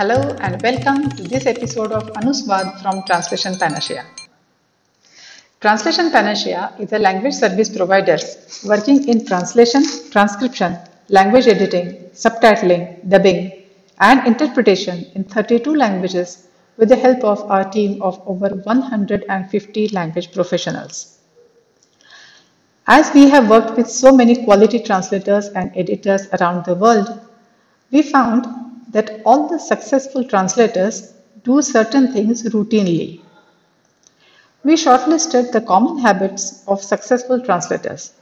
Hello and welcome to this episode of Anuswad from Translation Panacea. Translation Panacea is a language service provider working in translation, transcription, language editing, subtitling, dubbing, and interpretation in 32 languages with the help of our team of over 150 language professionals. As we have worked with so many quality translators and editors around the world, we found that all the successful translators do certain things routinely. We shortlisted the common habits of successful translators.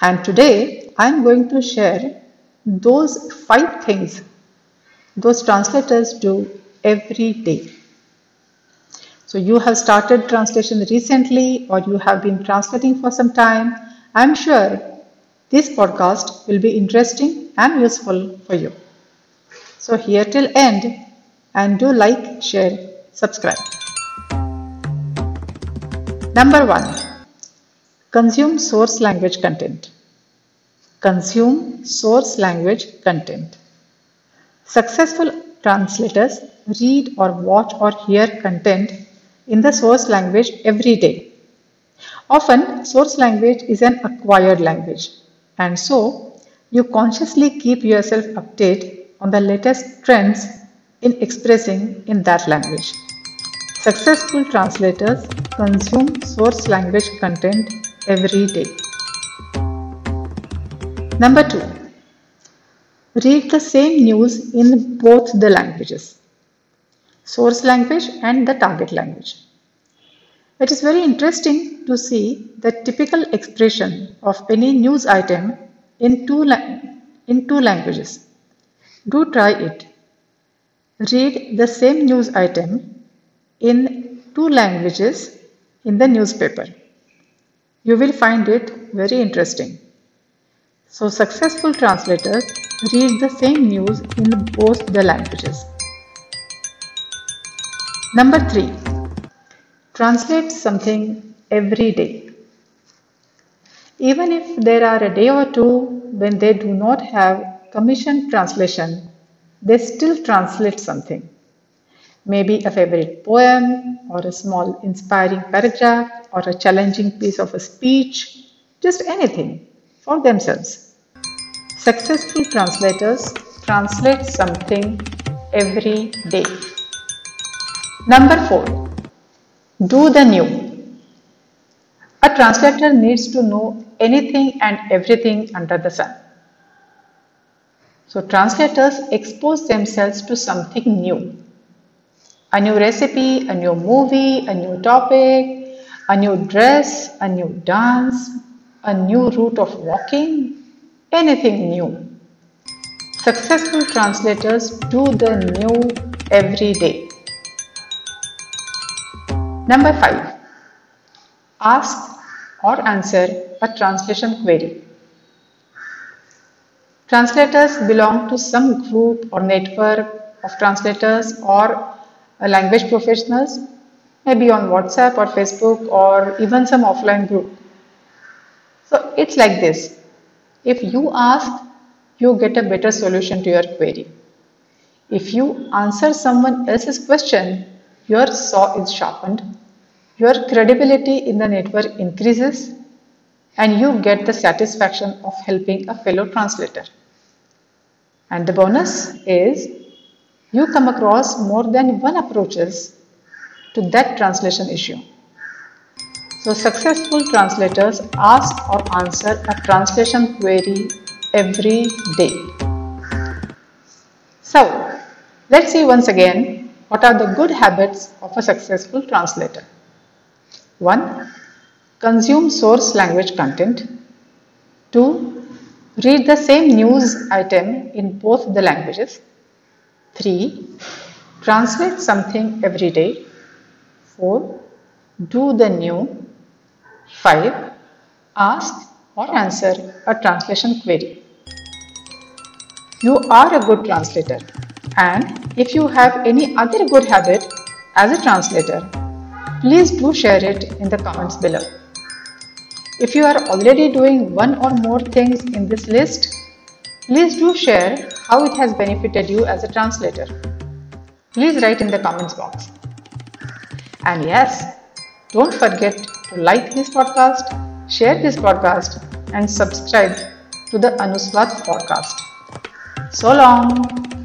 And today I am going to share those five things those translators do every day. So you have started translation recently or you have been translating for some time. I'm sure this podcast will be interesting and useful for you. So here till end and do like, share, subscribe. Number 1. Consume source language content. Consume source language content. Successful translators read or watch or hear content in the source language every day. Often, source language is an acquired language, and so you consciously keep yourself updated on the latest trends in expressing in that language. Successful translators consume source language content every day. Number two, read the same news in both the languages, source language and the target language. It is very interesting to see the typical expression of any news item in two, in two languages. Do try it. Read the same news item in two languages in the newspaper. You will find it very interesting. So successful translators read the same news in both the languages. Number 3. Translate something every day. Even if there are a day or two when they do not have commissioned translation, they still translate something. Maybe a favorite poem or a small inspiring paragraph or a challenging piece of a speech, just anything for themselves. Successful translators translate something every day. Number 4. Do the new. A translator needs to know anything and everything under the sun. So translators expose themselves to something new. A new recipe, a new movie, a new topic, a new dress, a new dance, a new route of walking, anything new. Successful translators do the new every day. Number 5. Ask or answer a translation query. Translators belong to some group or network of translators or uh, language professionals, maybe on WhatsApp or Facebook or even some offline group. So it's like this. If you ask, you get a better solution to your query. If you answer someone else's question, your saw is sharpened, your credibility in the network increases, and you get the satisfaction of helping a fellow translator. And the bonus is you come across more than one approaches to that translation issue. So successful translators ask or answer a translation query every day. So let's see once again what are the good habits of a successful translator. 1. Consume source language content. 2. Read the same news item in both the languages. 3. Translate something every day. 4. Do the new. 5. Ask or answer a translation query. You are a good translator and if you have any other good habit as a translator, please do share it in the comments below. If you are already doing one or more things in this list, Please do share how it has benefited you as a translator. Please write in the comments box. And yes, don't forget to like this podcast, share this podcast, and subscribe to the Anuswat podcast. So long.